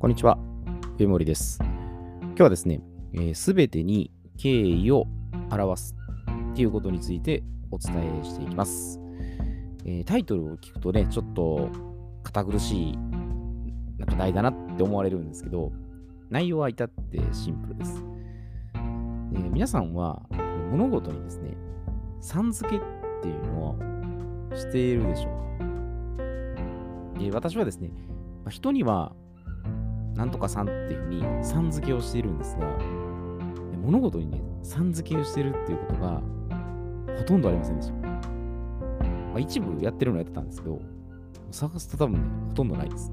こんにちは、上森です。今日はですね、す、べ、てに敬意を表すっていうことについてお伝えしていきます。えータイトルを聞くとね、ちょっと堅苦しいなんか題だなって思われるんですけど、内容は至ってシンプルです。えー皆さんは物事にですね、さん付けっていうのをしているでしょうか、え私はですね、ま人にはなんとかさんっていうふうにさん付けをしているんですが、物事にね、さん付けをしてるっていうことがほとんどありませんでした。まあ、一部やってるのやってたんですけど、探すと多分ね、ほとんどないです。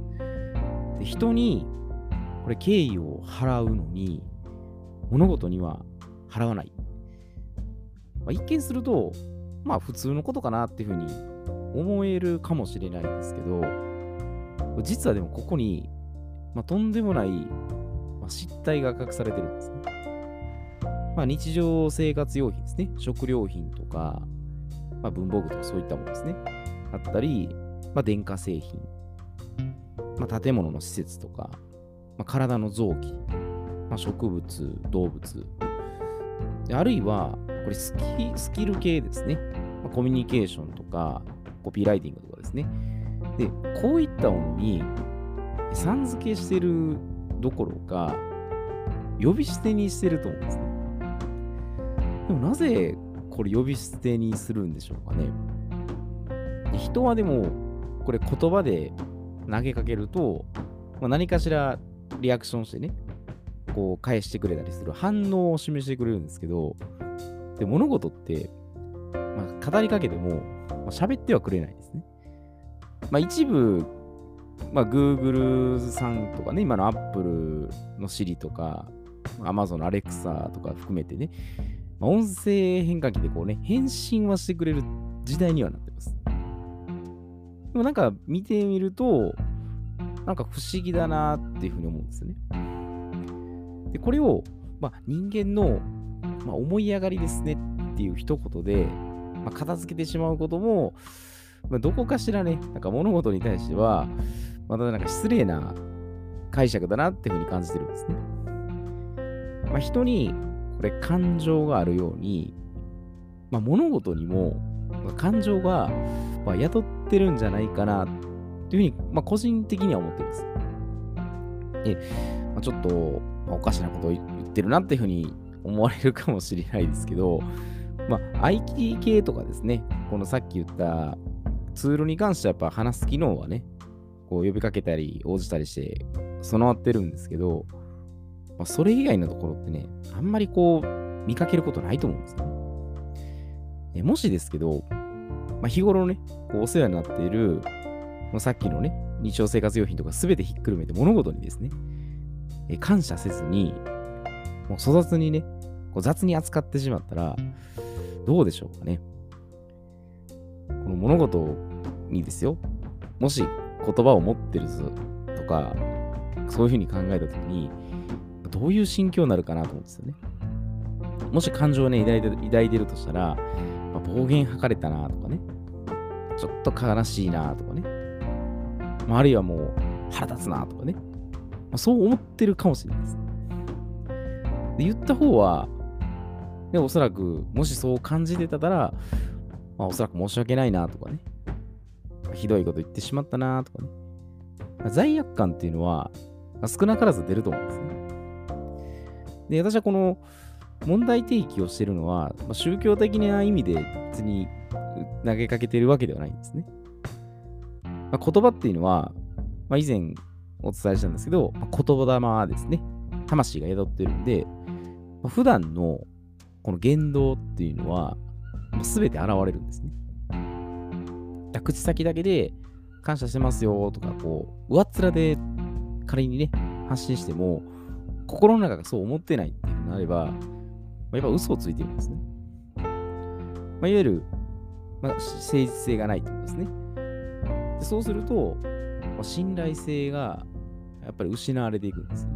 で人にこれ敬意を払うのに、物事には払わない。まあ、一見すると、まあ普通のことかなっていうふうに思えるかもしれないんですけど、実はでもここに、まあ、とんでもない、まあ、失態が隠されてるんですね。まあ、日常生活用品ですね。食料品とか、まあ、文房具とかそういったものですね。あったり、まあ、電化製品、まあ、建物の施設とか、まあ、体の臓器、まあ、植物、動物、あるいは、これスキスキル系ですね。まあ、コミュニケーションとか、コピーライティングとかですね。で、こういったものに、さん付けしてるどころか、呼び捨てにしてると思うんですね。でもなぜこれ呼び捨てにするんでしょうかね。で人はでも、これ言葉で投げかけると、まあ、何かしらリアクションしてね、こう返してくれたりする反応を示してくれるんですけど、で物事って、まあ、語りかけても、まあ、喋ってはくれないですね。まあ、一部、まあ、Google さんとかね、今の Apple の Siri とか、Amazon の Alexa とか含めてね、まあ、音声変換器でこうね、返信はしてくれる時代にはなってます。でもなんか見てみると、なんか不思議だなっていうふうに思うんですよね。で、これを、まあ、人間の、まあ、思い上がりですねっていう一言で、まあ、片付けてしまうことも、まあ、どこかしらね、なんか物事に対しては、またなんか失礼な解釈だなっていうふうに感じてるんですね。まあ、人にこれ感情があるように、まあ、物事にも感情がまあ宿ってるんじゃないかなっていうふうに、まあ、個人的には思ってるんです。え、まあ、ちょっと、まあ、おかしなことを言ってるなっていうふうに思われるかもしれないですけど、まあ、IT 系とかですね、このさっき言ったツールに関してはやっぱ話す機能はね、こう呼びかけたり応じたりして備わってるんですけど、まあ、それ以外のところってね、あんまりこう見かけることないと思うんですよね。もしですけど、まあ、日頃ね、こうお世話になっている、もうさっきのね、日常生活用品とか全てひっくるめて物事にですね、え感謝せずに、もう粗雑にね、こう雑に扱ってしまったら、どうでしょうかね。この物事にですよ、もし言葉を持ってるぞとか、そういうふうに考えたときに、どういう心境になるかなと思うんですよね。もし感情をね、抱いて抱いてるとしたら、まあ暴言吐かれたなとかね、ちょっと悲しいなとかね、まあ、あるいはもう腹立つなとかね、まあ、そう思ってるかもしれないです。で言った方は、でおそらく、もしそう感じてたら、まあ、おそらく申し訳ないなとかね、ひどいこと言ってしまったなとかね、まあ罪悪感っていうのは、まあ少なからず出ると思うんですね。で、私はこの問題提起をしているのは、まあ、宗教的な意味で別に投げかけているわけではないんですね。まあ、言葉っていうのは、まあ、以前お伝えしたんですけど、まあ、言霊ですね。魂が宿ってるんで、まあ、普段のこの言動っていうのは、全て現れるんですね。だ口先だけで感謝してますよとか、こう、上っ面で仮にね、発信しても、心の中がそう思ってないっていうのであれば、やっぱ嘘をついてるんですね。まあ、いわゆる、まあ、誠実性がないってことですね。でそうすると、まあ、信頼性がやっぱり失われていくんですね。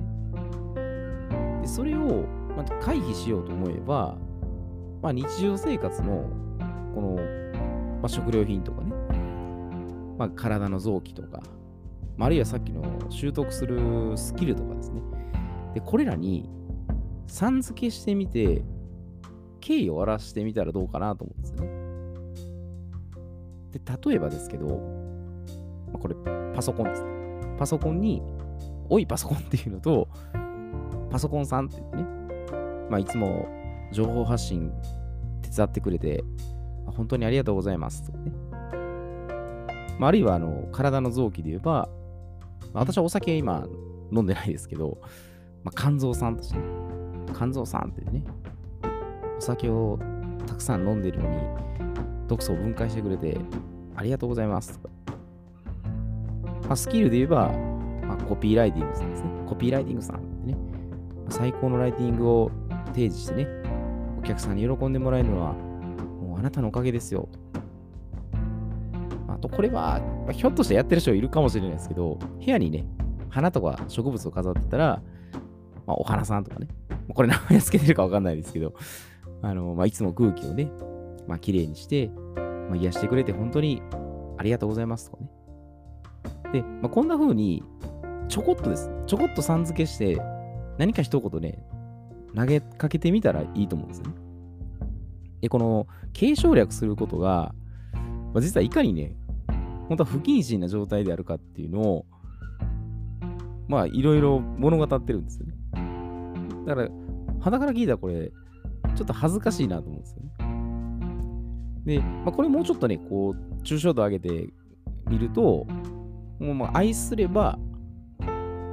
でそれを、まあ、回避しようと思えば、まあ、日常生活のこの、まあ、食料品とかね、まあ、体の臓器とか、まあ、あるいはさっきの習得するスキルとかですね。で、これらに、さん付けしてみて、敬意を表してみたらどうかなと思うんですね。で、例えばですけど、まあ、これ、パソコンですね。パソコンに、おいパソコンっていうのと、パソコンさんって言ってね、まあ、いつも情報発信手伝ってくれて、本当にありがとうございますとね。まあ、あるいは、あの、体の臓器で言えば、私はお酒今飲んでないですけど、まあ、肝臓さんとしてね、肝臓さんってね、お酒をたくさん飲んでるのに、毒素を分解してくれて、ありがとうございますとか。まあ、スキルで言えば、まあ、コピーライティングさんですね。コピーライティングさんってね、最高のライティングを提示してね、客さんに喜んでもらえるのは、もうあなたのおかげですよ。あと、これは、ま、ひょっとしてやってる人いるかもしれないですけど、部屋にね、花とか植物を飾ってたら、まあ、お花さんとかね、これ名前つけてるかわかんないですけど、あの、まあ、いつも空気をね、まあ、綺麗にして、まあ、癒してくれて本当にありがとうございますとかね。で、まあ、こんな風に、ちょこっとです。ちょこっとさん付けして、何か一言ね、投げかけてみたらいいと思うんですね。で、この継承略することが、まあ、実はいかにね、本当は不謹慎な状態であるかっていうのを、まあ、いろいろ物語ってるんですよね。だから、肌から聞いたらこれ、ちょっと恥ずかしいなと思うんですよね。で、まあ、これもうちょっとね、こう、抽象度上げてみると、もうまあ愛すれば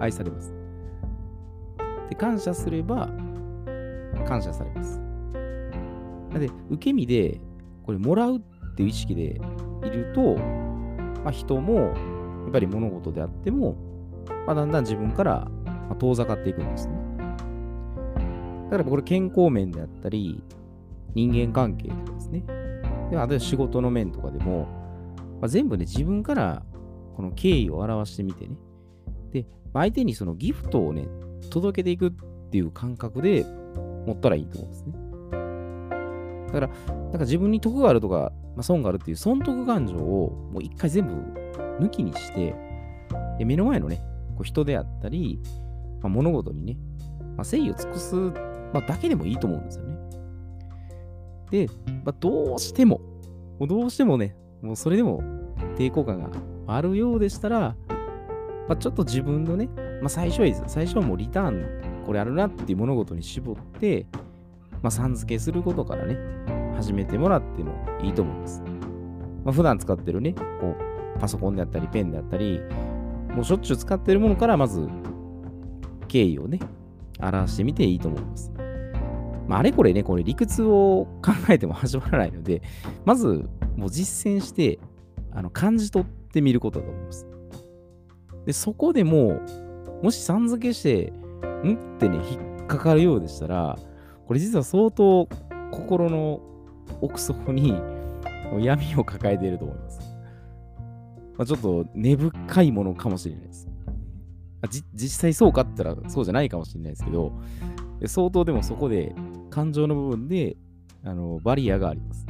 愛されます。で、感謝すれば感謝されます。なので、受け身で、これ、もらうっていう意識でいると、まあ、人も、やっぱり物事であっても、まあ、だんだん自分から遠ざかっていくんですね。だからこれ健康面であったり、人間関係とかですね。であとは仕事の面とかでも、まあ、全部ね、自分からこの敬意を表してみてね。で、相手にそのギフトをね、届けていくっていう感覚で持ったらいいと思うんですね。だから、なんか自分に得があるとか、まあ、損があるっていう損得感情をもう一回全部抜きにして、で目の前のね、こう人であったり、まあ、物事にね、まあ、誠意を尽くす、まあ、だけでもいいと思うんですよね。で、まあ、どうしても、もうどうしてもね、もうそれでも抵抗感があるようでしたら、まあ、ちょっと自分のね、まあ、最初は最初はもうリターン、これあるなっていう物事に絞って、まあ、さん付けすることからね、始めてもらってもいいと思います。まあ、普段使ってるね、こう、パソコンであったり、ペンであったり、もうしょっちゅう使ってるものから、まず、経緯をね、表してみていいと思います。まあ、あれこれね、これ理屈を考えても始まらないので、まず、もう実践して、あの感じ取ってみることだと思います。で、そこでもう、もしさん付けして、ん？ってね、引っかかるようでしたら、これ実は相当心の奥底に闇を抱えていると思います。まあ、ちょっと根深いものかもしれないです。実際そうかって言ったらそうじゃないかもしれないですけど、相当でもそこで感情の部分であのバリアがあります。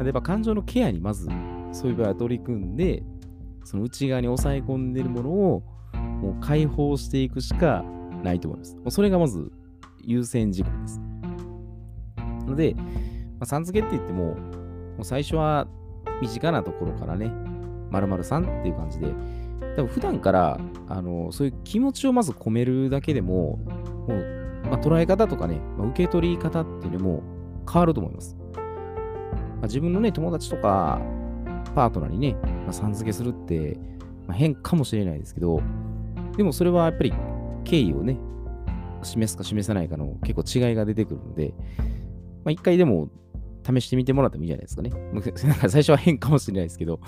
例えば感情のケアにまずそういう場合は取り組んで、その内側に抑え込んでいるものをもう解放していくしかないと思います。それがまず優先事項です。ので、まあ、さん付けって言っても、もう最初は身近なところからね、〇〇さんっていう感じで、多分普段からあのそういう気持ちをまず込めるだけでも、もう、まあ、捉え方とかね、まあ、受け取り方っていうのも変わると思います。まあ、自分のね、友達とか、パートナーにね、まあ、さん付けするって、まあ、変かもしれないですけど、でもそれはやっぱり敬意をね、示すか示さないかの結構違いが出てくるので、まあ、一回でも試してみてもらってもいいじゃないですかね。なんか最初は変かもしれないですけど、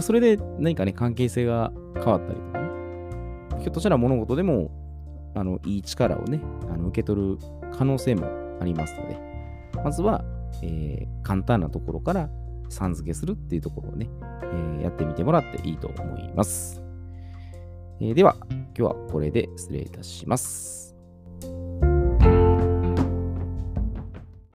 それで何かね、関係性が変わったりとかね、ひょっとしたら物事でも、あの、いい力をね、あの受け取る可能性もありますので、まずは、えー、簡単なところからさん付けするっていうところをね、えー、やってみてもらっていいと思います。えー、では、今日はこれで失礼いたします。